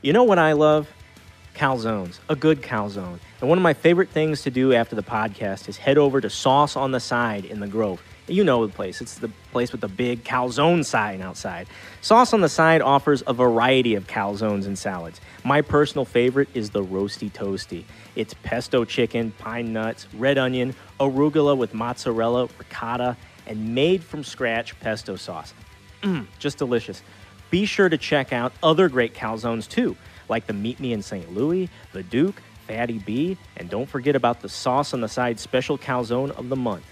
You know what I love? Calzones, a good calzone. And one of my favorite things to do after the podcast is head over to Sauce on the Side in the Grove. You know the place. It's the place with the big calzone sign outside. Sauce on the Side offers a variety of calzones and salads. My personal favorite is the Roasty Toasty. It's pesto chicken, pine nuts, red onion, arugula with mozzarella, ricotta, and made from scratch pesto sauce. Mmm, just delicious. Be sure to check out other great calzones too, like the Meet Me in St. Louis, the Duke, Fatty B, and don't forget about the Sauce on the Side special calzone of the month.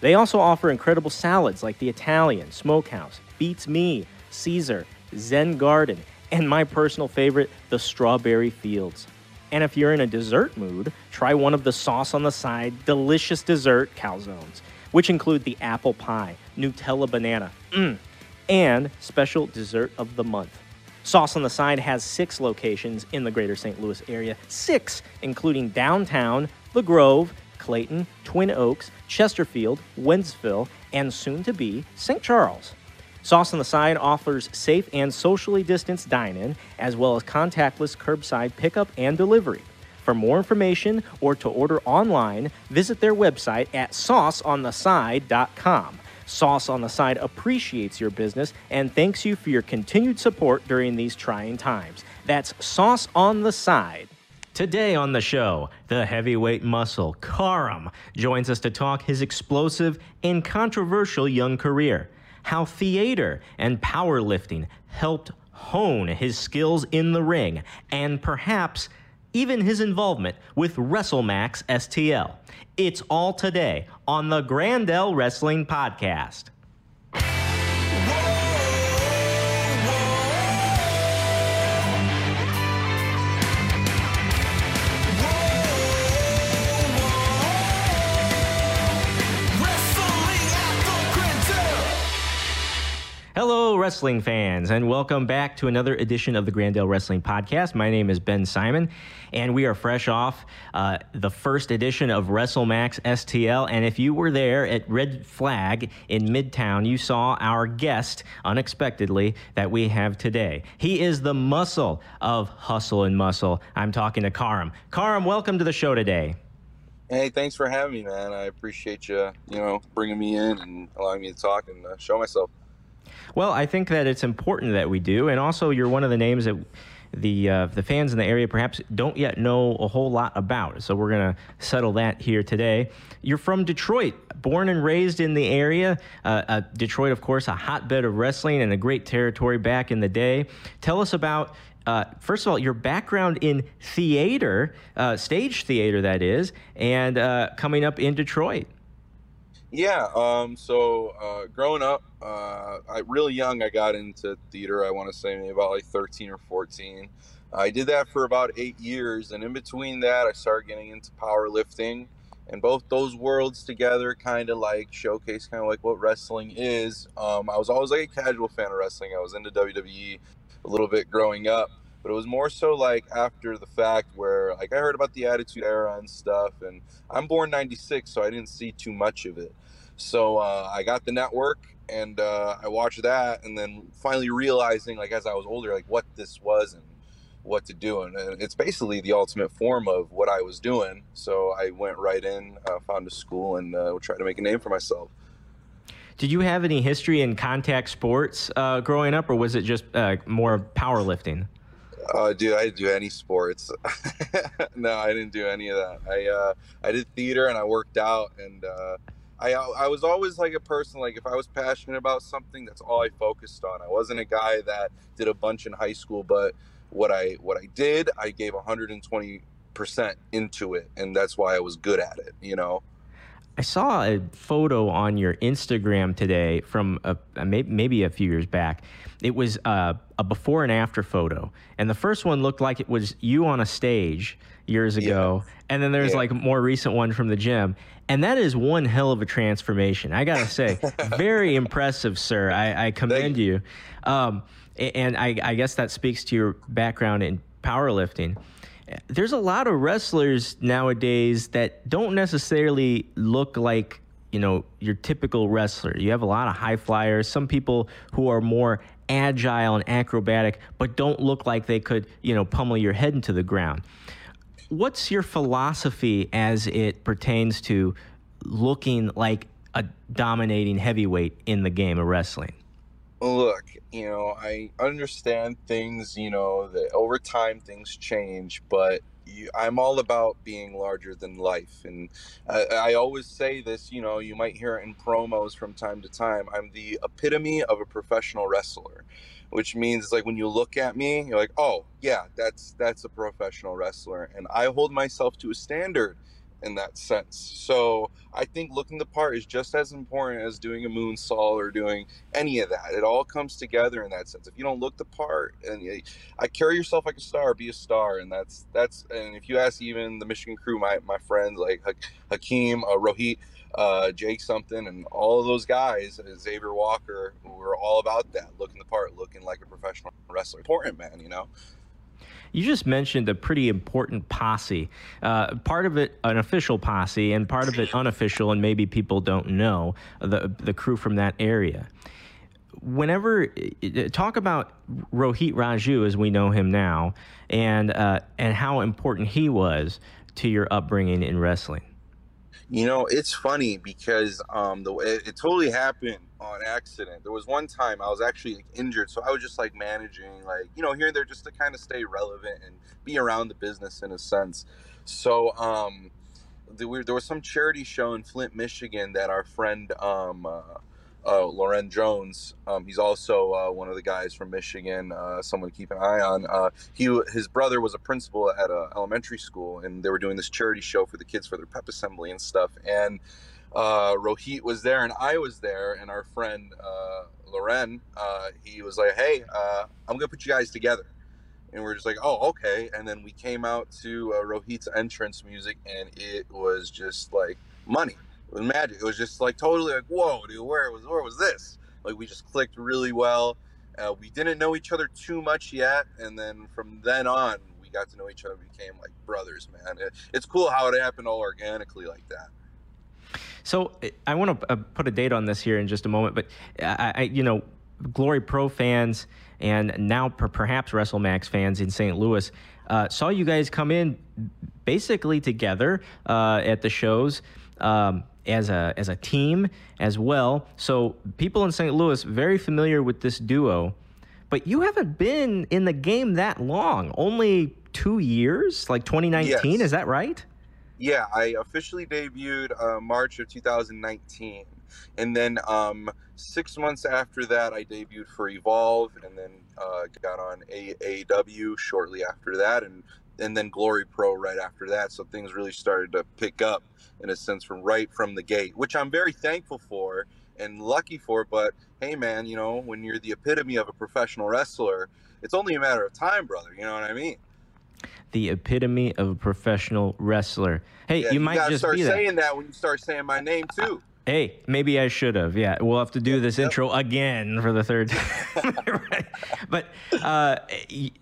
They also offer incredible salads like the Italian, Smokehouse, Beats Me, Caesar, Zen Garden, and my personal favorite, the Strawberry Fields. And if you're in a dessert mood, try one of the Sauce on the Side delicious dessert calzones, which include the apple pie, Nutella banana, mm, and special dessert of the month. Sauce on the Side has six locations in the greater St. Louis area, six, including downtown, The Grove, Clayton, Twin Oaks, Chesterfield, Wentzville, and soon to be St. Charles. Sauce on the Side offers safe and socially distanced dine in, as well as contactless curbside pickup and delivery. For more information or to order online, visit their website at sauceontheside.com. Sauce on the Side appreciates your business and thanks you for your continued support during these trying times. That's Sauce on the Side. Today on the show, the heavyweight muscle, Karam, joins us to talk his explosive and controversial young career, how theater and powerlifting helped hone his skills in the ring, and perhaps even his involvement with WrestleMax STL. It's all today on the Grandel Wrestling Podcast. Wrestling fans, and welcome back to another edition of the Grandel Wrestling Podcast. My name is Ben Simon, and we are fresh off uh, the first edition of WrestleMax STL. And if you were there at Red Flag in Midtown, you saw our guest unexpectedly that we have today. He is the muscle of Hustle and Muscle. I'm talking to Karam. Karam, welcome to the show today. Hey, thanks for having me, man. I appreciate you, you know, bringing me in and allowing me to talk and uh, show myself. Well, I think that it's important that we do, and also you're one of the names that the uh, the fans in the area perhaps don't yet know a whole lot about. So we're gonna settle that here today. You're from Detroit, born and raised in the area. Uh, uh, Detroit, of course, a hotbed of wrestling and a great territory back in the day. Tell us about. Uh, first of all, your background in theater, uh, stage theater, that is, and uh, coming up in Detroit. Yeah. Um, so uh, growing up, uh, I really young, I got into theater. I want to say maybe about like 13 or 14. I did that for about eight years, and in between that, I started getting into powerlifting. And both those worlds together kind of like showcase kind of like what wrestling is. Um, I was always like a casual fan of wrestling. I was into WWE a little bit growing up, but it was more so like after the fact where like I heard about the Attitude Era and stuff. And I'm born 96, so I didn't see too much of it. So uh, I got the network and uh, I watched that, and then finally realizing, like as I was older, like what this was and what to do, and it's basically the ultimate form of what I was doing. So I went right in, uh, found a school, and uh, tried to make a name for myself. Did you have any history in contact sports uh, growing up, or was it just uh, more powerlifting? Uh, dude, I didn't do any sports. no, I didn't do any of that. I uh, I did theater and I worked out and uh, I I was always like a person like if I was passionate about something, that's all I focused on. I wasn't a guy that did a bunch in high school, but what I what I did, I gave 120 percent into it, and that's why I was good at it. You know. I saw a photo on your Instagram today from a, a maybe a few years back. It was a, a, before and after photo, and the first one looked like it was you on a stage years ago, yeah. and then there's yeah. like a more recent one from the gym, and that is one hell of a transformation. I gotta say, very impressive, sir. I, I commend you. you. Um, and I, I guess that speaks to your background in powerlifting there's a lot of wrestlers nowadays that don't necessarily look like you know your typical wrestler you have a lot of high flyers some people who are more agile and acrobatic, but don't look like they could, you know, pummel your head into the ground. What's your philosophy as it pertains to looking like a dominating heavyweight in the game of wrestling? Look, you know, I understand things, you know, that over time things change, but you, I'm all about being larger than life. And I, I always say this, you know, you might hear it in promos from time to time. I'm the epitome of a professional wrestler, which means like when you look at me, you're like, oh, yeah, that's that's a professional wrestler. And I hold myself to a standard in that sense. So I think looking the part is just as important as doing a moonsault or doing any of that. It all comes together in that sense. If you don't look the part and you, I carry yourself like a star, be a star, and that's that's. And if you ask even the Michigan crew, my my friends like Hakeem, uh, Rohit. Uh, Jake something and all of those guys, Xavier Walker, were all about that, looking the part, looking like a professional wrestler. Important, man, you know. You just mentioned a pretty important posse. Uh, part of it an official posse, and part of it unofficial, and maybe people don't know the the crew from that area. Whenever talk about Rohit Raju as we know him now, and uh, and how important he was to your upbringing in wrestling. You know, it's funny because um, the it, it totally happened on accident. There was one time I was actually like, injured, so I was just like managing, like you know, here and there, just to kind of stay relevant and be around the business in a sense. So um, there, there was some charity show in Flint, Michigan, that our friend um, uh, uh, Loren Jones. Um, he's also uh, one of the guys from Michigan, uh, someone to keep an eye on. Uh, he his brother was a principal at an elementary school, and they were doing this charity show for the kids for their pep assembly and stuff. And uh, Rohit was there, and I was there, and our friend uh, Loren, he was like, "Hey, I'm gonna put you guys together." And we are just like, oh, okay. And then we came out to Rohit's entrance music, and it was just like money it was magic. It was just like totally like, whoa, dude, where was where was this? Like we just clicked really well. Uh, we didn't know each other too much yet, and then from then on, we got to know each other. Became like brothers, man. It, it's cool how it happened all organically like that. So I want to uh, put a date on this here in just a moment, but I, I you know, Glory Pro fans and now per- perhaps WrestleMax fans in St. Louis uh, saw you guys come in basically together uh, at the shows. Um, as a as a team as well. So people in St. Louis very familiar with this duo, but you haven't been in the game that long. Only two years, like 2019. Yes. Is that right? Yeah, I officially debuted uh, March of 2019, and then um, six months after that, I debuted for Evolve, and then uh, got on AAW shortly after that, and and then Glory Pro right after that. So things really started to pick up in a sense from right from the gate, which I'm very thankful for and lucky for. But hey, man, you know, when you're the epitome of a professional wrestler, it's only a matter of time, brother. You know what I mean? The epitome of a professional wrestler. Hey, yeah, you, you might just start be saying that. that when you start saying my name too. Hey, maybe I should have. Yeah, we'll have to do this yep. intro again for the third time. right. But uh,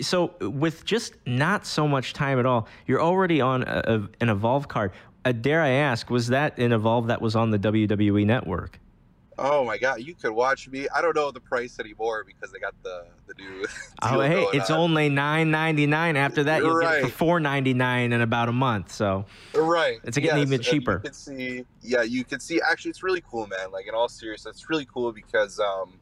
so, with just not so much time at all, you're already on a, a, an Evolve card uh, dare I ask, was that an Evolve that was on the WWE network? Oh my god, you could watch me. I don't know the price anymore because they got the the new. oh hey, it's on. only nine ninety nine. After that, you'll right. get it for four ninety nine in about a month. So right, it's getting yes. even cheaper. you can see, yeah, you can see. Actually, it's really cool, man. Like in all seriousness, it's really cool because um,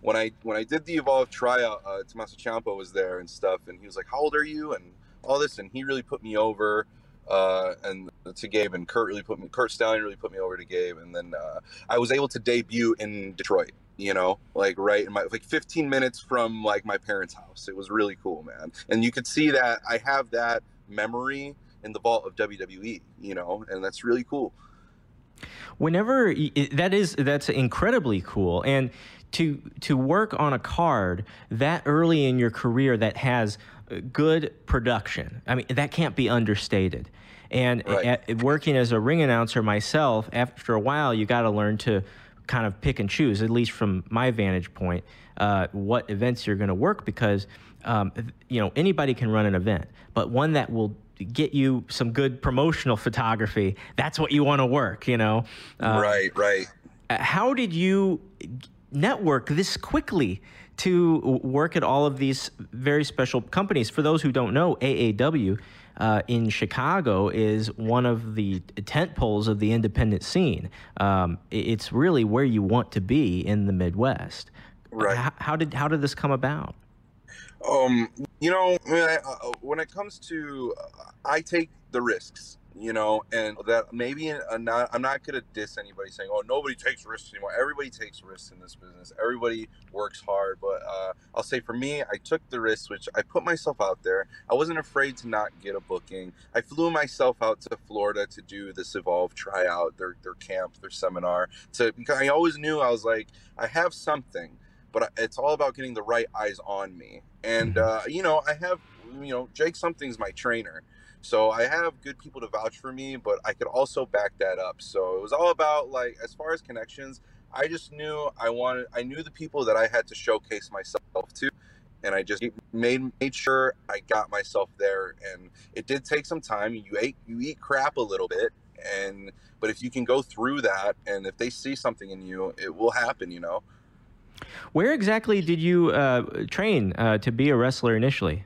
when I when I did the Evolve tryout, uh, Tommaso Ciampa was there and stuff, and he was like, "How old are you?" and all this, and he really put me over uh, and to Gabe and Curt really put me Curt Stallion really put me over to Gabe and then uh, I was able to debut in Detroit you know like right in my like 15 minutes from like my parents house it was really cool man and you could see that I have that memory in the vault of WWE you know and that's really cool whenever that is that's incredibly cool and to to work on a card that early in your career that has good production. I mean, that can't be understated. And right. at, working as a ring announcer myself, after a while, you got to learn to kind of pick and choose, at least from my vantage point, uh, what events you're going to work because, um, you know, anybody can run an event, but one that will get you some good promotional photography, that's what you want to work, you know? Uh, right, right. How did you network this quickly to work at all of these very special companies. For those who don't know, AAW uh, in Chicago is one of the tent poles of the independent scene. Um, it's really where you want to be in the Midwest. Right. How, how did how did this come about? Um, you know, when, I, uh, when it comes to, uh, I take the risks you know, and that maybe I'm not, I'm not going to diss anybody saying, oh, nobody takes risks anymore. Everybody takes risks in this business. Everybody works hard. But uh, I'll say for me, I took the risk, which I put myself out there. I wasn't afraid to not get a booking. I flew myself out to Florida to do this Evolve tryout, their, their camp, their seminar. To, because I always knew I was like, I have something, but it's all about getting the right eyes on me. And, mm-hmm. uh, you know, I have, you know, Jake Something's my trainer. So I have good people to vouch for me, but I could also back that up. So it was all about like as far as connections, I just knew I wanted I knew the people that I had to showcase myself to and I just made made sure I got myself there and it did take some time. You ate you eat crap a little bit and but if you can go through that and if they see something in you, it will happen, you know. Where exactly did you uh, train uh, to be a wrestler initially?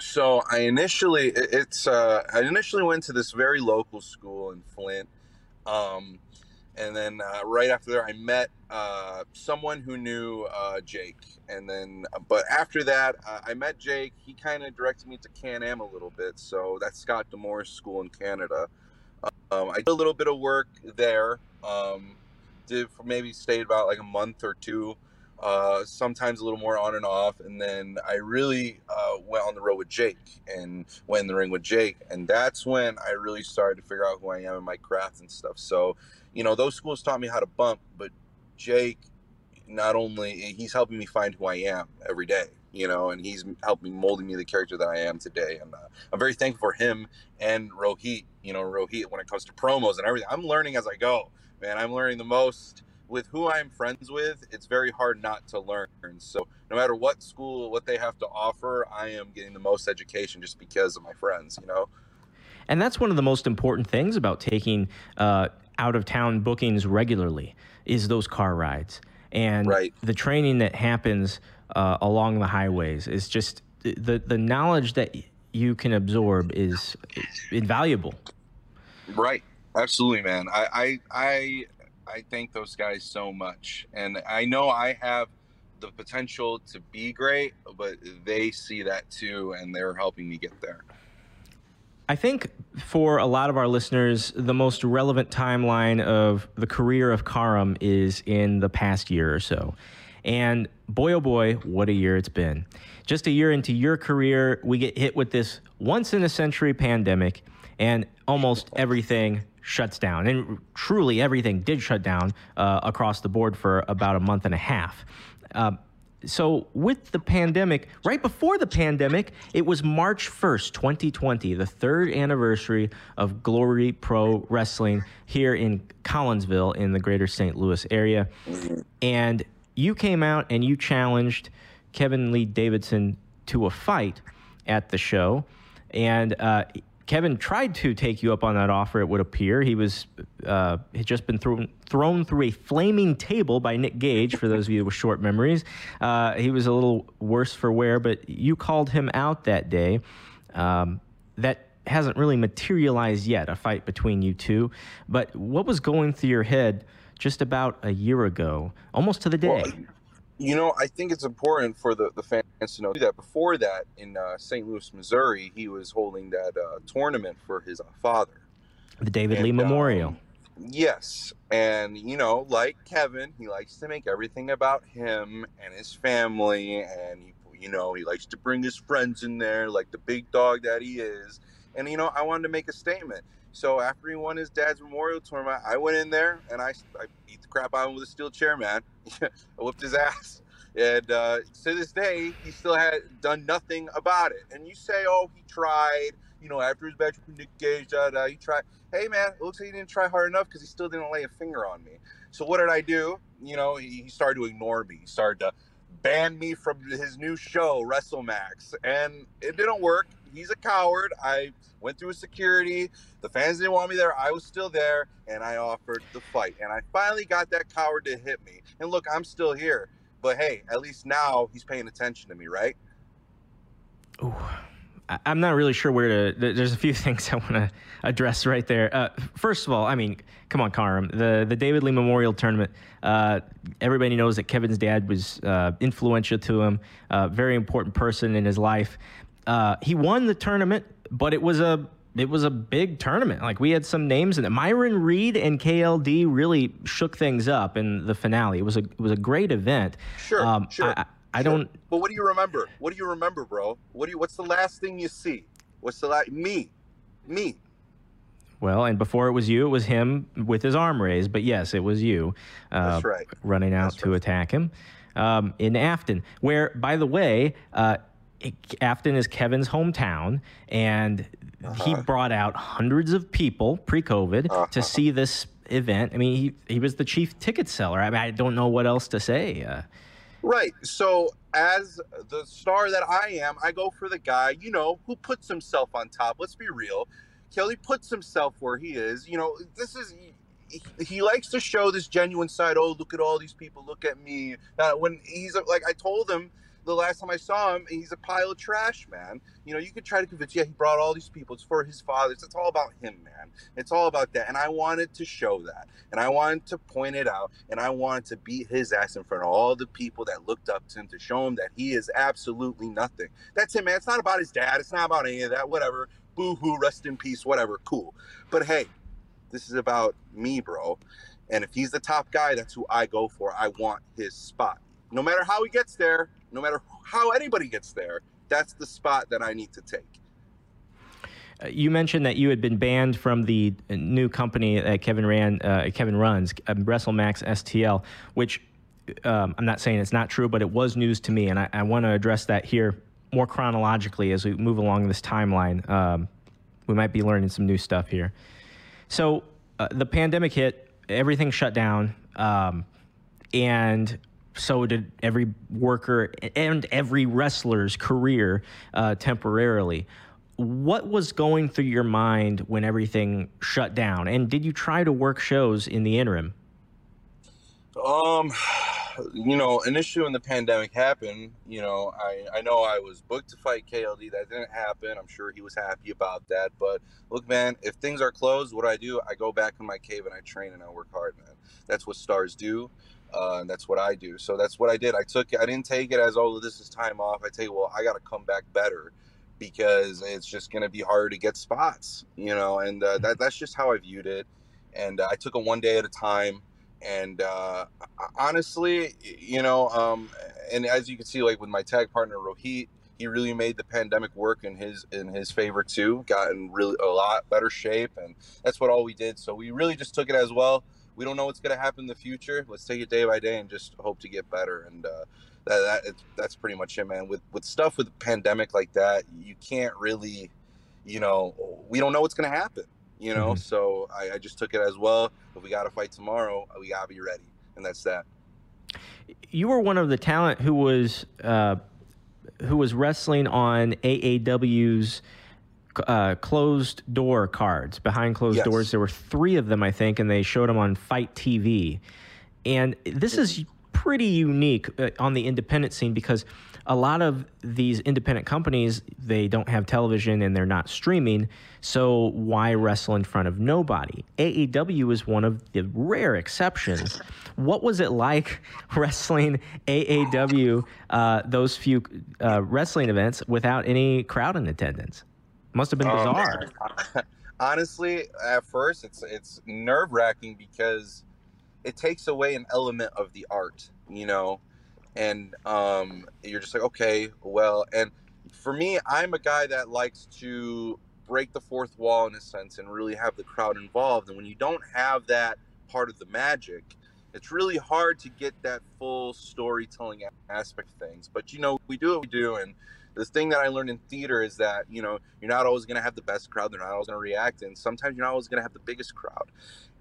so I initially it's uh, I initially went to this very local school in Flint, um, and then uh, right after there I met uh, someone who knew uh, Jake, and then but after that uh, I met Jake. He kind of directed me to Can Am a little bit, so that's Scott D'Amore School in Canada. Um, I did a little bit of work there. Um, did maybe stayed about like a month or two uh, sometimes a little more on and off. And then I really uh, went on the road with Jake and went in the ring with Jake. And that's when I really started to figure out who I am in my craft and stuff. So, you know, those schools taught me how to bump, but Jake, not only he's helping me find who I am every day, you know, and he's helping molding me the character that I am today. And uh, I'm very thankful for him and Rohit, you know, Rohit when it comes to promos and everything. I'm learning as I go, man. I'm learning the most with who I'm friends with, it's very hard not to learn. So no matter what school, what they have to offer, I am getting the most education just because of my friends, you know? And that's one of the most important things about taking uh, out of town bookings regularly is those car rides. And right. the training that happens uh, along the highways is just the, the knowledge that you can absorb is invaluable. Right. Absolutely, man. I, I, I I thank those guys so much. And I know I have the potential to be great, but they see that too, and they're helping me get there. I think for a lot of our listeners, the most relevant timeline of the career of Karam is in the past year or so. And boy, oh boy, what a year it's been. Just a year into your career, we get hit with this once in a century pandemic, and almost everything shuts down. And truly, everything did shut down uh, across the board for about a month and a half. Uh, so, with the pandemic, right before the pandemic, it was March 1st, 2020, the third anniversary of Glory Pro Wrestling here in Collinsville in the greater St. Louis area. And you came out and you challenged Kevin Lee Davidson to a fight at the show. And uh, Kevin tried to take you up on that offer. It would appear he was uh, had just been thrown thrown through a flaming table by Nick Gage. For those of you with short memories, uh, he was a little worse for wear. But you called him out that day. Um, that hasn't really materialized yet. A fight between you two. But what was going through your head just about a year ago, almost to the day? Well, you know, I think it's important for the, the fans to know that before that, in uh, St. Louis, Missouri, he was holding that uh, tournament for his uh, father. The David and, Lee Memorial. Um, yes. And, you know, like Kevin, he likes to make everything about him and his family. And, he, you know, he likes to bring his friends in there like the big dog that he is. And, you know, I wanted to make a statement. So after he won his dad's memorial tournament, I went in there and I, I beat the crap out of him with a steel chair, man. I whipped his ass. And uh, to this day, he still had done nothing about it. And you say, oh, he tried, you know, after his match with Nick Gage, da, da, he tried. Hey, man, it looks like he didn't try hard enough because he still didn't lay a finger on me. So what did I do? You know, he, he started to ignore me. He started to ban me from his new show, WrestleMax, and it didn't work. He's a coward. I went through a security. The fans didn't want me there. I was still there, and I offered the fight. And I finally got that coward to hit me. And look, I'm still here. But hey, at least now he's paying attention to me, right? Ooh. I'm not really sure where to. There's a few things I want to address right there. Uh, first of all, I mean, come on, Karam. The the David Lee Memorial Tournament. Uh, everybody knows that Kevin's dad was uh, influential to him, a very important person in his life. Uh, he won the tournament, but it was a it was a big tournament. Like we had some names in it. Myron Reed and KLD really shook things up in the finale. It was a it was a great event. Sure, um, sure. I, I don't. But what do you remember? What do you remember, bro? What do you? What's the last thing you see? What's the last? Me, me. Well, and before it was you, it was him with his arm raised. But yes, it was you. Uh, That's right. Running out That's to right. attack him um, in Affton, where, by the way. Uh, Affton is Kevin's hometown, and uh-huh. he brought out hundreds of people pre-COVID uh-huh. to see this event. I mean, he he was the chief ticket seller. I mean, I don't know what else to say. Uh, Right. So, as the star that I am, I go for the guy, you know, who puts himself on top. Let's be real. KLD puts himself where he is. You know, this is. He, likes to show this genuine side. Oh, look at all these people. Look at me. Uh, when he's like, I told him the last time I saw him, he's a pile of trash, man. You know, you could try to convince, yeah, he brought all these people. It's for his fathers. It's all about him, man. It's all about that. And I wanted to show that. And I wanted to point it out. And I wanted to beat his ass in front of all the people that looked up to him to show him that he is absolutely nothing. That's him, man. It's not about his dad. It's not about any of that. Whatever. Boo hoo, rest in peace, whatever. Cool. But hey, this is about me, bro. And if he's the top guy, that's who I go for. I want his spot. No matter how he gets there, no matter how anybody gets there, that's the spot that I need to take. Uh, you mentioned that you had been banned from the new company that Kevin ran, uh, Kevin runs, um, WrestleMax STL, which um, I'm not saying it's not true, but it was news to me, and I, I want to address that here more chronologically as we move along this timeline. Um, we might be learning some new stuff here. So uh, the pandemic hit, everything shut down, um, and so did every worker and every wrestler's career uh, temporarily. What was going through your mind when everything shut down? And did you try to work shows in the interim? Um, you know, initially when the pandemic happened, you know, I, I know I was booked to fight KLD. That didn't happen. I'm sure he was happy about that. But look, man, if things are closed, what do I do? I go back in my cave and I train and I work hard, man. That's what stars do. Uh, and that's what I do. So that's what I did. I took I didn't take it as oh this is time off. I tell you, well I got to come back better because it's just going to be hard to get spots, you know. And uh, that that's just how I viewed it. And uh, I took it one day at a time. And uh, honestly, you know, um, and as you can see, like with my tag partner Rohit, he really made the pandemic work in his in his favor too. Got in really a lot better shape, and that's what all we did. So we really just took it as well we don't know what's going to happen in the future. Let's take it day by day and just hope to get better. And uh, that, that that's pretty much it, man. With with stuff with a pandemic like that, you can't really, you know, we don't know what's going to happen. You know, mm-hmm. so I, I just took it as well. If we got to fight tomorrow, we got to be ready, and that's that. You were one of the talent who was uh, who was wrestling on AAW's uh, closed door cards behind closed yes. doors. There were three of them, I think, and they showed them on FITE TV. And this is pretty unique uh, on the independent scene because a lot of these independent companies they don't have television and they're not streaming so why wrestle in front of nobody aaw is one of the rare exceptions what was it like wrestling aaw uh, those few uh, wrestling events without any crowd in attendance must have been oh, bizarre. Um, honestly, at first, it's it's nerve wracking because it takes away an element of the art, you know, and um, you're just like, okay, well, and for me, I'm a guy that likes to break the fourth wall in a sense and really have the crowd involved. And when you don't have that part of the magic, it's really hard to get that full storytelling aspect of things. But you know, we do what we do, and the thing that I learned in theater is that you know you're not always going to have the best crowd. They're not always going to react, and sometimes you're not always going to have the biggest crowd.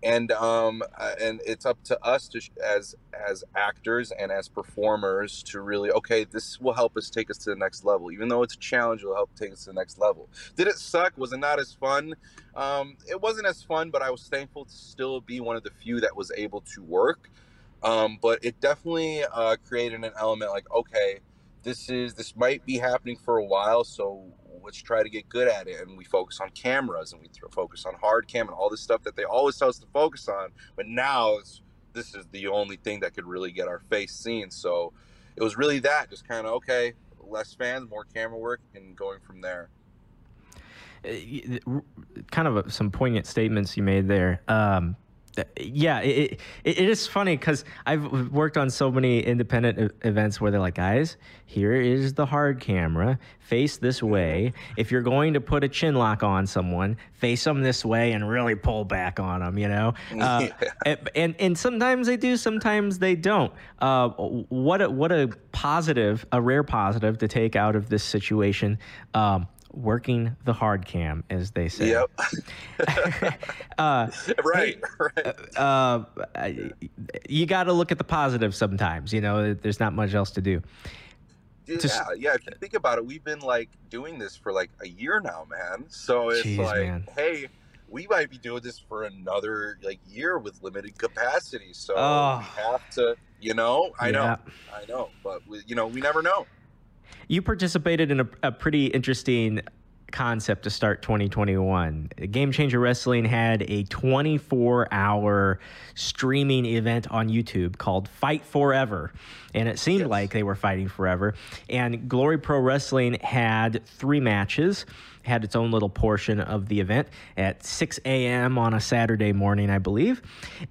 And um, uh, and it's up to us to as as actors and as performers to really okay, this will help us take us to the next level. Even though it's a challenge, it will help take us to the next level. Did it suck? Was it not as fun? Um, it wasn't as fun, but I was thankful to still be one of the few that was able to work. Um, but it definitely uh, created an element like okay this is this might be happening for a while so let's try to get good at it. And we focus on cameras and we focus on hard cam and all this stuff that they always tell us to focus on but now this is the only thing that could really get our face seen. So it was really that just kind of okay less fans more camera work and going from there. Uh, kind of some poignant statements you made there. Um, yeah, it, it, it is funny because I've worked on so many independent events where they're like, guys, here is the hard camera, face this way. If you're going to put a chin lock on someone, face them this way and really pull back on them, you know? Uh, yeah. and, and sometimes they do, sometimes they don't. Uh, what, a, what a positive, a rare positive to take out of this situation. Um, working the hard cam, as they say. Yep. uh, right. right. Uh, you got to look at the positive sometimes. You know, there's not much else to do. Yeah, to, yeah. If you think about it, we've been like doing this for like a year now, man. So it's geez, like, man. hey, we might be doing this for another like year with limited capacity. So oh. we have to, you know, I yeah. know, I know, but we, you know, we never know you participated in a, a pretty interesting concept to start 2021. Game Changer Wrestling had a 24 hour streaming event on YouTube called Fight Forever. And it seemed yes. like they were fighting forever. And Glory Pro Wrestling had three matches had its own little portion of the event at 6 a.m. on a Saturday morning, I believe.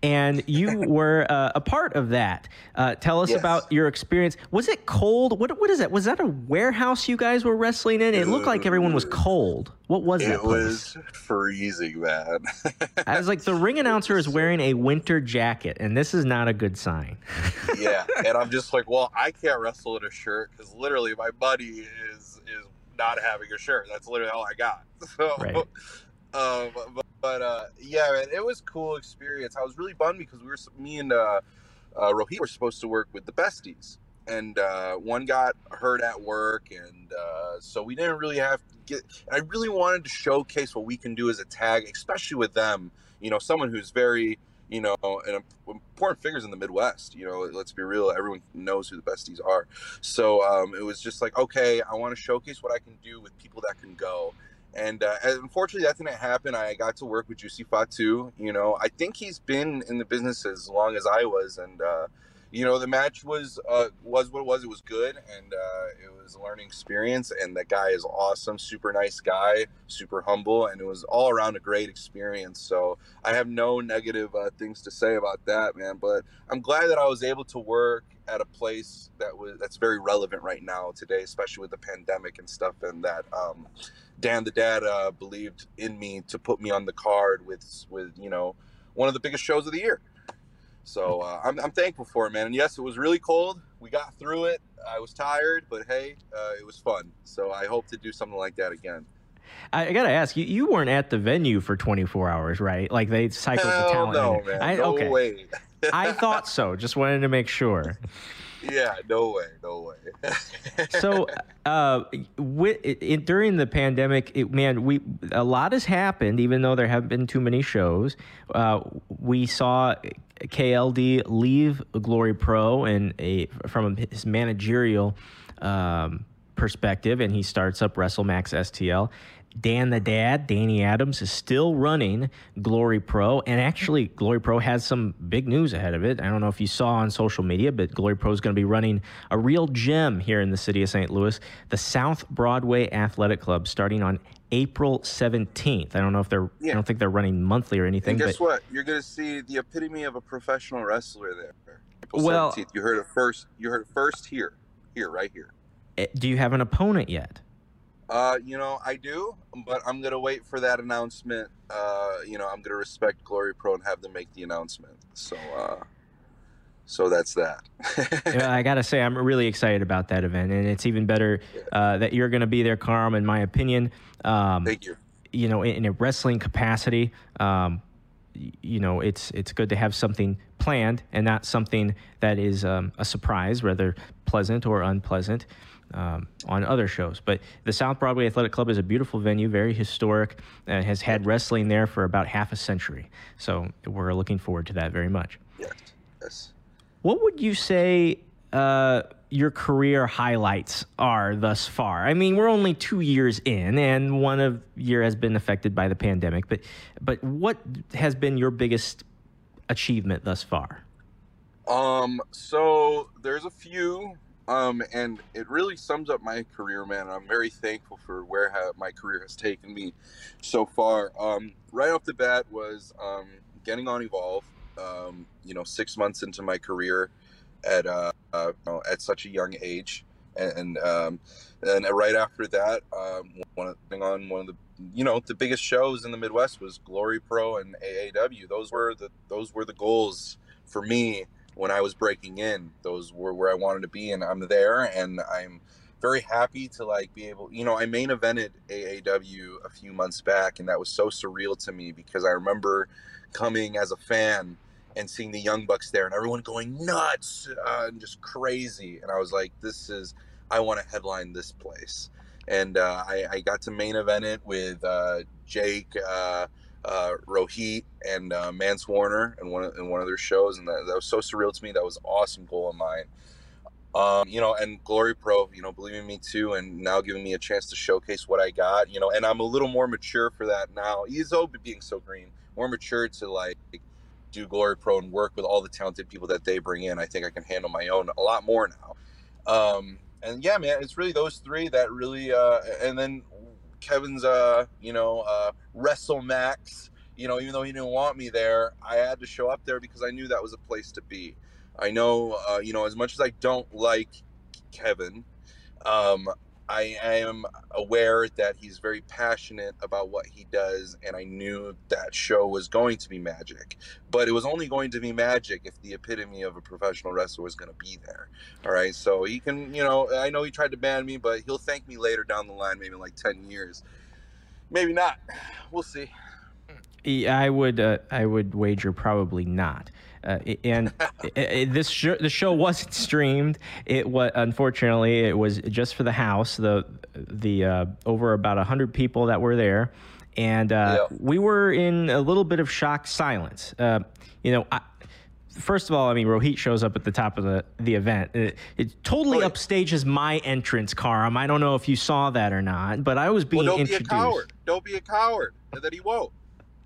And you were uh, a part of that. Uh, tell us yes. about your experience. Was it cold? What, what is that? Was that a warehouse you guys were wrestling in? It looked like everyone was cold. What was it? It was freezing, man. I was like, the ring announcer is wearing a winter jacket, and this is not a good sign. yeah, and I'm just like, well, I can't wrestle in a shirt because literally my buddy is not having a shirt. That's literally all I got. So, right. um, but, but uh, yeah, man, it was cool experience. I was really bummed because we were me and uh, uh, Rohit were supposed to work with the besties, and uh, one got hurt at work, and uh, so we didn't really have to get. I really wanted to showcase what we can do as a tag, especially with them. You know, someone who's very you know, and important figures in the Midwest. You know, let's be real, everyone knows who the besties are. So um, it was just like, okay, I want to showcase what I can do with people that can go. And uh, unfortunately, that didn't happen. I got to work with Juicy Finau. You know, I think he's been in the business as long as I was, and uh, you know, the match was uh, was what it was. It was good, and uh, it was a learning experience. And that guy is awesome, super nice guy, super humble, and it was all around a great experience. So I have no negative uh, things to say about that, man. But I'm glad that I was able to work at a place that was that's very relevant right now today, especially with the pandemic and stuff, and that um, Dan the Dad uh, believed in me to put me on the card with with you know one of the biggest shows of the year. So uh, I'm, I'm thankful for it, man. And yes, it was really cold. We got through it. I was tired, but hey, uh, it was fun. So I hope to do something like that again. I gotta ask you. You weren't at the venue for 24 hours, right? Like they cycled Hell the talent. No, man. I, no okay. way. I thought so. Just wanted to make sure. Yeah, no way, no way. so, uh, with, it, during the pandemic, it, man, we a lot has happened. Even though there haven't been too many shows, uh, we saw KLD leave Glory Pro and a from his managerial um, perspective, and he starts up WrestleMax STL. Dan the Dad, Danny Adams, is still running Glory Pro. And actually, Glory Pro has some big news ahead of it. I don't know if you saw on social media, but Glory Pro is going to be running a real gem here in the city of St. Louis, the South Broadway Athletic Club, starting on April 17th. I don't know if they're, yeah. I don't think they're running monthly or anything. And guess but, what? You're going to see the epitome of a professional wrestler there. April well, 17th. You heard it first. You heard it first here, here, right here. Eh, do you have an opponent yet? Uh, you know, I do, but I'm gonna wait for that announcement. Uh, you know, I'm gonna respect Glory Pro and have them make the announcement. So, uh, So that's that. yeah, I gotta say, I'm really excited about that event, and it's even better uh, that you're going to be there, Karam. In my opinion, um, thank you. You know, in, in a wrestling capacity, um, you know, it's it's good to have something planned and not something that is um, a surprise, whether pleasant or unpleasant. Um, on other shows. But the South Broadway Athletic Club is a beautiful venue, very historic, and has had wrestling there for about half a century. So we're looking forward to that very much. Yes. Yes. What would you say uh, your career highlights are thus far? I mean, we're only two years in, and one of year has been affected by the pandemic. But but what has been your biggest achievement thus far? Um, so there's a few, um, and it really sums up my career, man. I'm very thankful for where ha- my career has taken me so far. Um, right off the bat was um, getting on Evolve um, you know, six months into my career at uh, uh, at such a young age, and, and um, and right after that, um, one of, on one of the you know the biggest shows in the Midwest was Glory Pro and AAW. Those were the those were the goals for me when I was breaking in. Those were where I wanted to be, and I'm there, and I'm very happy to like be able. You know, I main evented AAW a few months back, and that was so surreal to me because I remember coming as a fan and seeing the Young Bucks there and everyone going nuts uh, and just crazy. And I was like, this is, I want to headline this place. And uh, I, I, got to main event it with uh, Jake, uh, Rohit, and uh, Mance Warner in one, of, in one of their shows. And that, that, was so surreal to me. That was awesome goal of mine. Um, you know, and Glory Pro, you know, believing me too, and now giving me a chance to showcase what I got, you know, and I'm a little more mature for that now. Ezo being so green, more mature to like do Glory Pro and work with all the talented people that they bring in. I think I can handle my own a lot more now. Um, and yeah, man, it's really those three that really, uh, and then Kevin's, uh, you know, uh, Wrestle Max, you know, even though he didn't want me there, I had to show up there because I knew that was a place to be. I know, uh, you know, as much as I don't like Kevin, um, I, am aware that he's very passionate about what he does, and I knew that show was going to be magic. But it was only going to be magic if the epitome of a professional wrestler was going to be there. All right, so he can, you know, I know he tried to ban me, but he'll thank me later down the line, maybe like ten years, maybe not. We'll see. I would, uh, I would wager probably not. Uh, and this show, the show wasn't streamed. It was unfortunately it was just for the house. The the uh, over about hundred people that were there, and uh, yeah. we were in a little bit of shock silence. Uh, you know. I, First of all, I mean, Rohit shows up at the top of the, the event. It, it totally oh, upstages my entrance, Karam. I don't know if you saw that or not, but I was being well, don't introduced. Don't be a coward. Don't be a coward. And that he won't.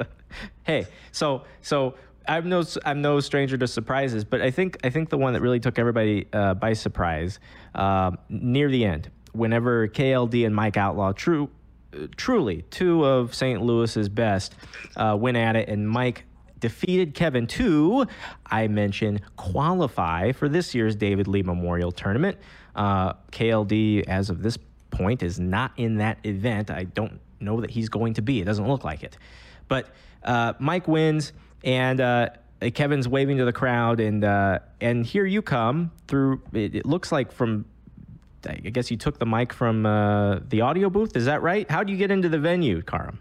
hey, so so I'm no I'm no stranger to surprises, but I think I think the one that really took everybody uh, by surprise uh, near the end, whenever KLD and Mike Outlaw, true, uh, truly two of St. Louis's best, uh, went at it, and Mike defeated Kevin to, I mentioned, qualify for this year's David Lee Memorial Tournament. Uh, KLD, as of this point, is not in that event. I don't know that he's going to be. It doesn't look like it, but uh, Mike wins. And uh, Kevin's waving to the crowd, and uh, and here you come through. It, it, looks like from. I guess you took the mic from uh, the audio booth. Is that right? How do you get into the venue, Karam?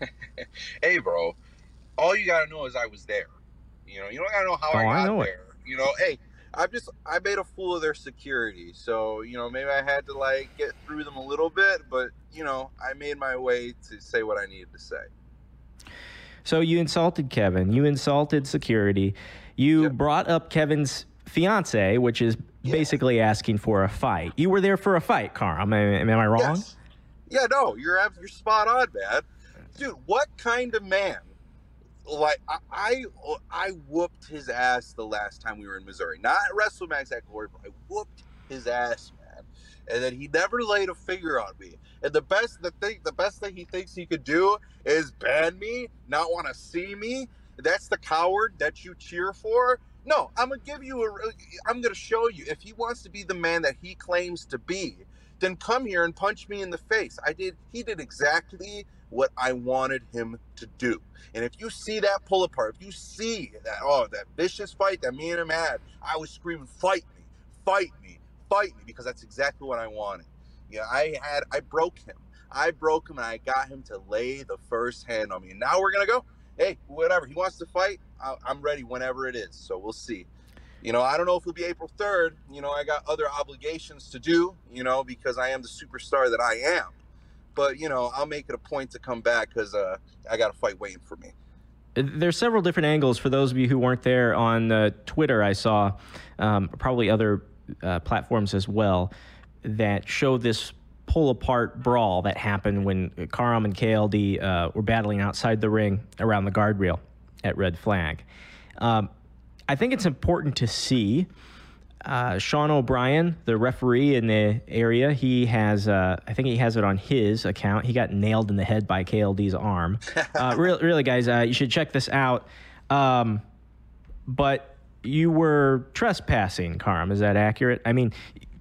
hey, bro. All you gotta know is I was there. You know, you don't gotta know how oh, I got I there. It. You know, hey, I just I made a fool of their security. So, you know, maybe I had to like get through them a little bit, but you know, I made my way to say what I needed to say. So you insulted Kevin. You insulted security. You yep. brought up Kevin's fiance, which is yeah. basically asking for a fight. You were there for a fight, Carl. Am I, am I wrong? Yes. Yeah, no, you're you're spot on, man. Dude, what kind of man? Like I, I, I whooped his ass the last time we were in Missouri. Not at WrestleMax at Glory, but I whooped his ass. And then he never laid a finger on me. And the best the thing the best thing he thinks he could do is ban me, not want to see me. That's the coward that you cheer for. No, I'm gonna give you a. I'm gonna show you if he wants to be the man that he claims to be. then come here and punch me in the face. I did. He did exactly what I wanted him to do. And if you see that pull apart, if you see that oh that vicious fight that me and him had, I was screaming, "Fight me, fight me, fight me," because that's exactly what I wanted. Yeah, I had I broke him. I broke him and I got him to lay the first hand on me. And now we're gonna go. Hey, whatever he wants to fight, I'm ready whenever it is. So we'll see. You know, I don't know if it'll be April 3rd. You know, I got other obligations to do, you know, because I am the superstar that I am. But, you know, I'll make it a point to come back because uh, I got a fight waiting for me. There's several different angles for those of you who weren't there on uh, Twitter. I saw um, probably other uh, platforms as well that show this pull apart brawl that happened when Karam and KLD uh, were battling outside the ring around the guardrail at Red Flag. Um, I think it's important to see. Uh, Sean O'Brien, the referee in the area, he has, uh, I think he has it on his account. He got nailed in the head by KLD's arm. Uh, really, really, guys, uh, you should check this out. Um, but you were trespassing, Karam. Is that accurate? I mean,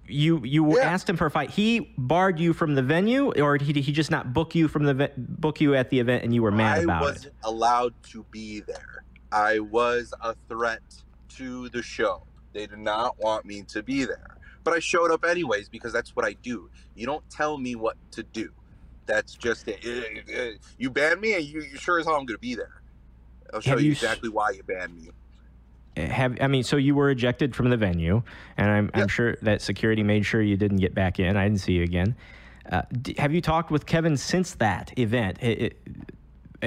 you you yeah. asked him for a fight. He barred you from the venue, or did he just not book you from the book you at the event, and you were mad I about it? I wasn't allowed to be there. I was a threat to the show. They did not want me to be there. But I showed up anyways because that's what I do. You don't tell me what to do. That's just it. You ban me, and you, you sure as hell I'm going to be there. I'll show you, you exactly why you banned me. Have I mean, so you were ejected from the venue, and I'm, yep. I'm sure that security made sure you didn't get back in. I didn't see you again. Uh, d- have you talked with Kevin since that event? It, it,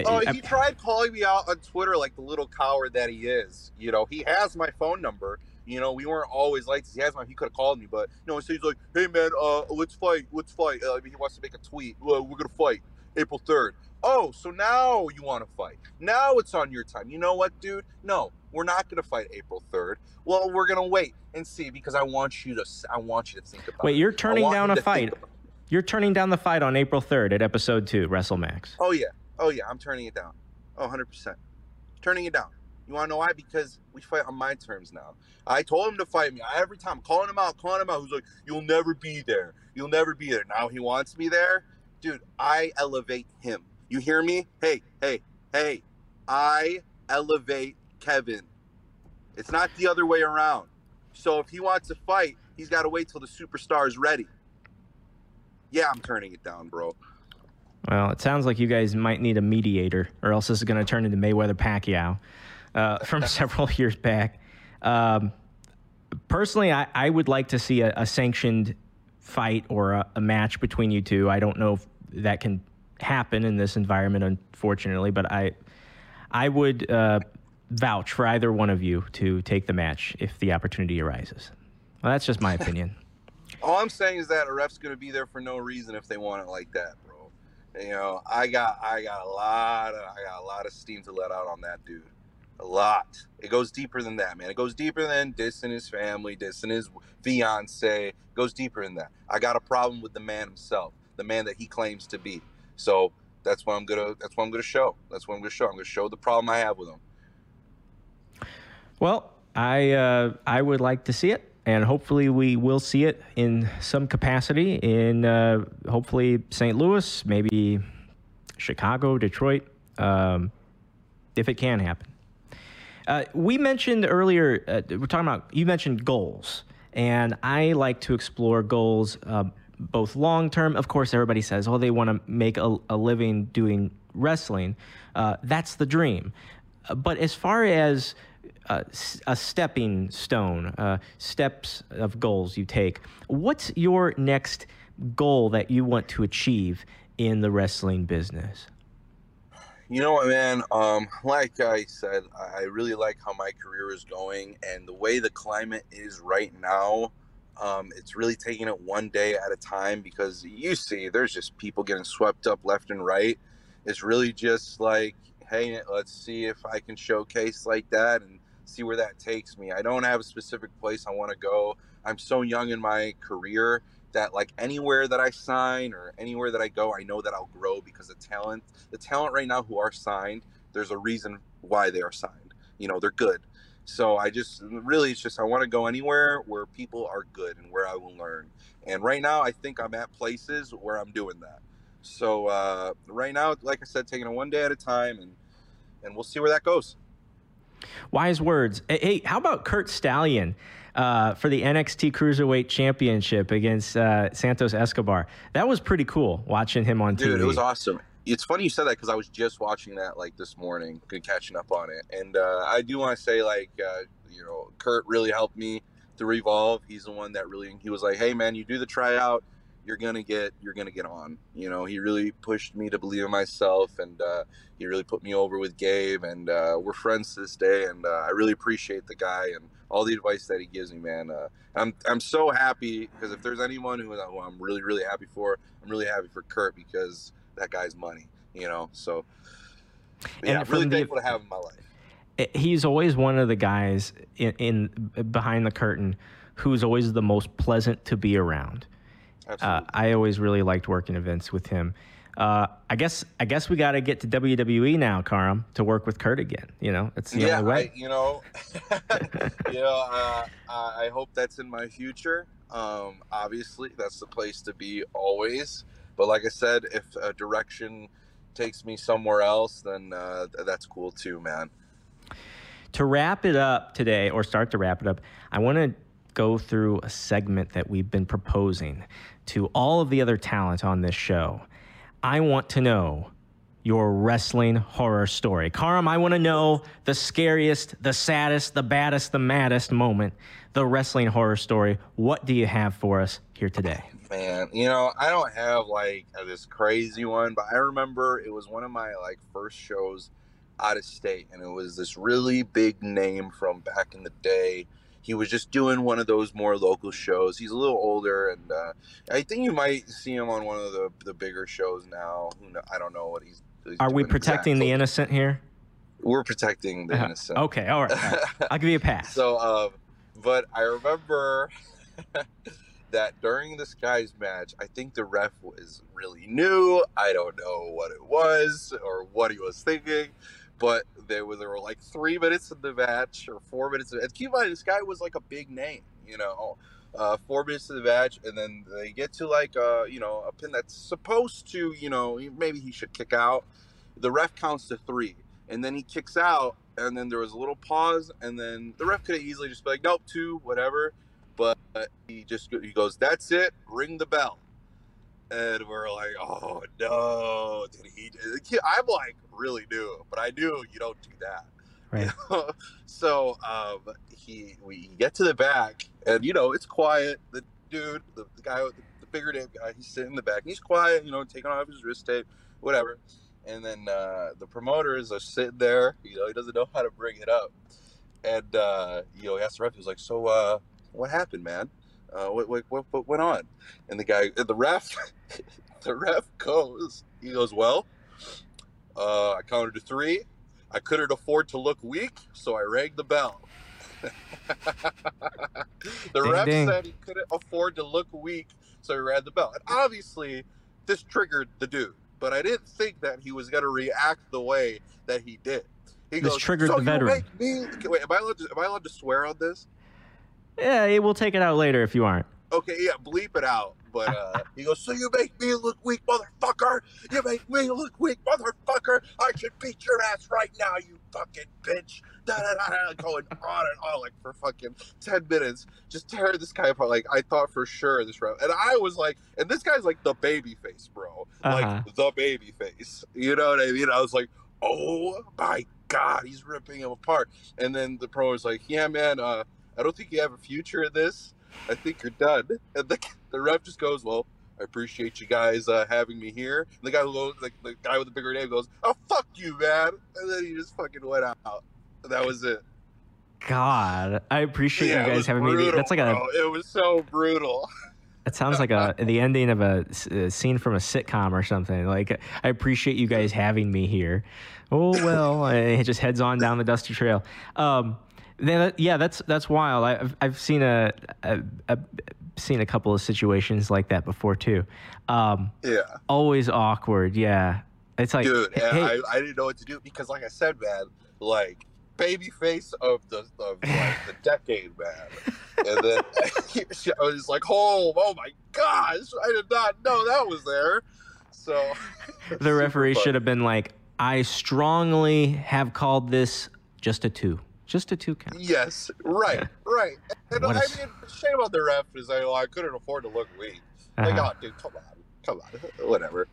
Oh, he tried calling me out on Twitter like the little coward that he is. You know, he has my phone number. You know, we weren't always like this. He has my. He could have called me, but you know, so he's like, "Hey, man, uh, let's fight. Let's fight." Uh, he wants to make a tweet. Well, we're gonna fight April third. Oh, so now you want to fight? Now it's on your time. You know what, dude? No, we're not gonna fight April third. Well, we're gonna wait and see because I want you to. I want you to think about. Wait, it. you're turning down a fight. You're turning down the fight on April 3rd at episode 2, WrestleMax. Oh, yeah. Oh yeah, I'm turning it down. Oh, 100%. Turning it down. You want to know why? Because we fight on my terms now. I told him to fight me. every time calling him out, calling him out. Who's like, you'll never be there. You'll never be there. Now he wants me there. Dude, I elevate him. You hear me? Hey, hey, hey. I elevate Kevin. It's not the other way around. So if he wants to fight, he's got to wait till the superstar is ready. Yeah, I'm turning it down, bro. Well, it sounds like you guys might need a mediator, or else this is going to turn into Mayweather Pacquiao uh, from several years back. Um, personally, I, I, would like to see a, a sanctioned fight or a, a, match between you two. I don't know if that can happen in this environment, unfortunately, but I I would uh, vouch for either one of you to take the match if the opportunity arises. Well, that's just my opinion. All I'm saying is that a ref's going to be there for no reason if they want it like that, bro. You know, I got I got a lot of I got a lot of steam to let out on that dude. A lot. It goes deeper than that, man. It goes deeper than dissing his family, dissing his fiance. It goes deeper than that. I got a problem with the man himself, the man that he claims to be. So that's what I'm gonna that's what I'm gonna show. That's what I'm gonna show. I'm gonna show the problem I have with him. Well, I uh, I would like to see it and hopefully we will see it in some capacity in uh, hopefully St. Louis, maybe Chicago, Detroit, um, if it can happen. Uh, we mentioned earlier, uh, we're talking about, you mentioned goals, and I like to explore goals uh, both long term. Of course, everybody says, oh, they want to make a, a, living doing wrestling. Uh, that's the dream. But as far as uh, a stepping stone, uh, steps of goals you take. What's your next goal that you want to achieve in the wrestling business? You know what, man? Um, like I said, I really like how my career is going, and the way the climate is right now. Um, it's really taking it one day at a time because you see, there's just people getting swept up left and right. It's really just like, hey, let's see if I can showcase like that and see where that takes me. I don't have a specific place I want to go. I'm so young in my career that like anywhere that I sign or anywhere that I go, I know that I'll grow because the talent, the talent right now who are signed, there's a reason why they are signed. You know, they're good. So I just really, it's just I want to go anywhere where people are good and where I will learn. And right now, I think I'm at places where I'm doing that. So uh, right now, like I said, taking it one day at a time, and and we'll see where that goes. Wise words. Hey, how about Curt Stallion uh, for the NXT Cruiserweight Championship against uh, Santos Escobar? That was pretty cool watching him on Dude, TV. Dude, it was awesome. It's funny you said that because I was just watching that like this morning, catching up on it, and uh, I do want to say like uh, you know Curt really helped me to revolve. He's the one that really he was like, hey man, you do the tryout you're gonna get you're gonna get on. You know he really pushed me to believe in myself and uh, he really put me over with gabe and uh, we're friends to this day and uh, i really appreciate the guy and all the advice that he gives me man. Uh, i'm i'm so happy because if there's anyone who, who i'm really really happy for i'm really happy for Curt because that guy's money you know so yeah i'm really thankful to have him in my life. Eh, he's always one of the guys in, in behind the curtain who's always the most pleasant to be around uh, I always really liked working events with him. Uh, I guess I guess we got to get to WWE now, Karam, to work with Curt again. You know, it's the yeah, only way. I, you know, you know, uh, I hope that's in my future. Um, obviously, that's the place to be always. But like I said, if a direction takes me somewhere else, then uh, that's cool too, man. To wrap it up today, or start to wrap it up, I want to go through a segment that we've been proposing to all of the other talent on this show. I want to know your wrestling horror story. Karam, I want to know the scariest, the saddest, the baddest, the maddest moment, the wrestling horror story. What do you have for us here today? Man, you know, I don't have like uh, this crazy one, but I remember it was one of my like first shows out of state and it was this really big name from back in the day he was just doing one of those more local shows. He's a little older, and uh, I think you might see him on one of the, the bigger shows now. I don't know what he's. he's Are we protecting exactly. the innocent here? We're protecting the uh, innocent. Okay, all right. All right. I'll give you a pass. so, um, but I remember that during this guy's match, I think the ref was really new. I don't know what it was or what he was thinking, but there were there were like three minutes in the match or four minutes. Of, and keep in mind, this guy was like a big name, you know. Uh, four minutes of the match, and then they get to like uh, you know a pin that's supposed to you know maybe he should kick out. The ref counts to three, and then he kicks out, and then there was a little pause, and then the ref could have easily just be like, nope, two, whatever. But he just he goes, that's it, ring the bell and we're like, oh no, did he? I'm like really new, but I knew you don't do that. Right. You know? So um, he we get to the back, and you know it's quiet. The dude, the, the guy, the, the bigger name guy, he's sitting in the back. He's quiet, you know, taking off his wrist tape, whatever. And then uh, the promoters are sitting there. You know, he doesn't know how to bring it up. And uh, you know, he asked the ref. He was like, "So, uh, what happened, man?" Uh, what, what, what, what went on? And the guy, the ref, the ref goes, he goes, well, uh, I counted to three. I couldn't afford to look weak, so I rang the bell. the ding, ref ding. said he couldn't afford to look weak, so he rang the bell. And obviously, this triggered the dude, but I didn't think that he was going to react the way that he did. He this goes, triggered so the veteran. Me... Wait, am I, allowed to, am I allowed to swear on this? Yeah, we'll take it out later if you aren't. Okay, yeah, bleep it out. But uh, he goes, so you make me look weak, motherfucker. You make me look weak, motherfucker. I should beat your ass right now, you fucking bitch. Da, da, da, da, going on and on like for fucking 10 minutes. Just tear this guy apart. Like, I thought for sure this round. And I was like, and this guy's like the baby face, bro. Uh-huh. Like, the baby face. You know what I mean? I was like, oh my God, he's ripping him apart. And then the pro was like, yeah, man, uh, I don't think you have a future in this. I think you're done. And the, the ref just goes, well, I appreciate you guys uh, having me here. And the guy who like the guy with the bigger name goes, oh fuck you, man. And then he just fucking went out. And that was it. God, I appreciate yeah, you guys having brutal, me. That's like a. Bro. It was so brutal. It sounds like a the ending of a, a, scene from a sitcom or something. Like I appreciate you guys having me here. Oh well, it just heads on down the dusty trail. Um, yeah, that's that's wild. I've I've seen a, a, a, seen a couple of situations like that before too. Um, yeah. Always awkward. Yeah. It's like, dude, hey, I, I didn't know what to do because, like I said, man, like baby face of the of like the decade, man. And then I was like, oh, oh my gosh, I did not know that was there. So the referee should have been like, I strongly have called this just a two. Just a two count. Yes, right, right. And I mean, shame on the ref is like, well, I couldn't afford to look weak. Like, uh-huh. oh, dude, come on, come on, whatever.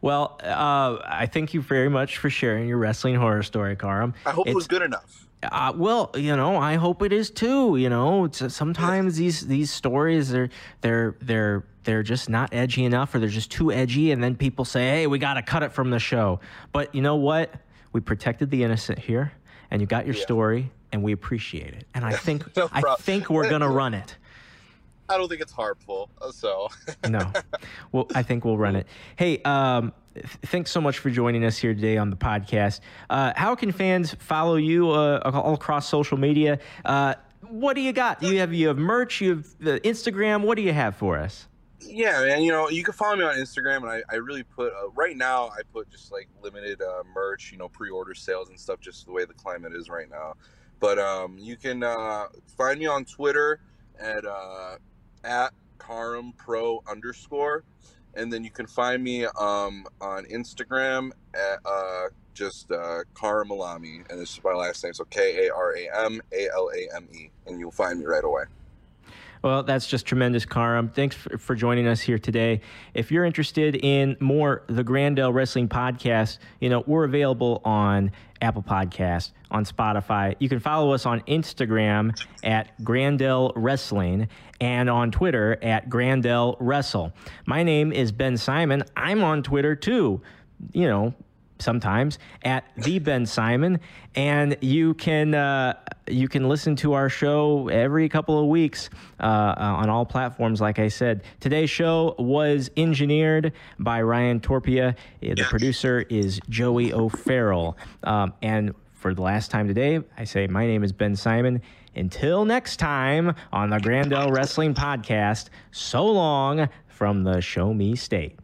Well, uh, I thank you very much for sharing your wrestling horror story, Karam. I hope it's, it was good enough. Uh, well, you know, I hope it is too. You know, uh, sometimes these these stories are they're they're they're just not edgy enough, or they're just too edgy, and then people say, "Hey, we got to cut it from the show." But you know what? We protected the innocent here, and you got your yeah. story, and we appreciate it. And I think no I think we're gonna run it. I don't think it's harmful. Uh, so no, well, I think we'll run it. Hey, um, th- thanks so much for joining us here today on the podcast. Uh, how can fans follow you uh, all across social media? Uh, what do you got? Do you have you have merch? You have the Instagram. What do you have for us? Yeah, man. You know, you can follow me on Instagram, and I, I really put uh, right now. I put just like limited uh, merch, you know, pre-order sales and stuff, just the way the climate is right now. But um, you can uh, find me on Twitter at uh, at Karam Pro underscore, and then you can find me um, on Instagram at uh, just uh, Karam Alame, and this is my last name, so K A R A M A L A M E, and you'll find me right away. Well, that's just tremendous, Karam. Thanks for, for, joining us here today. If you're interested in more the Grandel Wrestling Podcast, you know, we're available on Apple Podcast, on Spotify. You can follow us on Instagram at Grandel Wrestling and on Twitter at Grandel Wrestle. My name is Ben Simon. I'm on Twitter too. You know, sometimes at the Ben Simon, and you can uh, you can listen to our show every couple of weeks uh, uh, on all platforms. Like I said, today's show was engineered by Ryan Torpia. The producer is Joey O'Farrell, um, and for the last time today, I say my name is Ben Simon. Until next time on the Grandel Wrestling Podcast, so long from the Show Me State.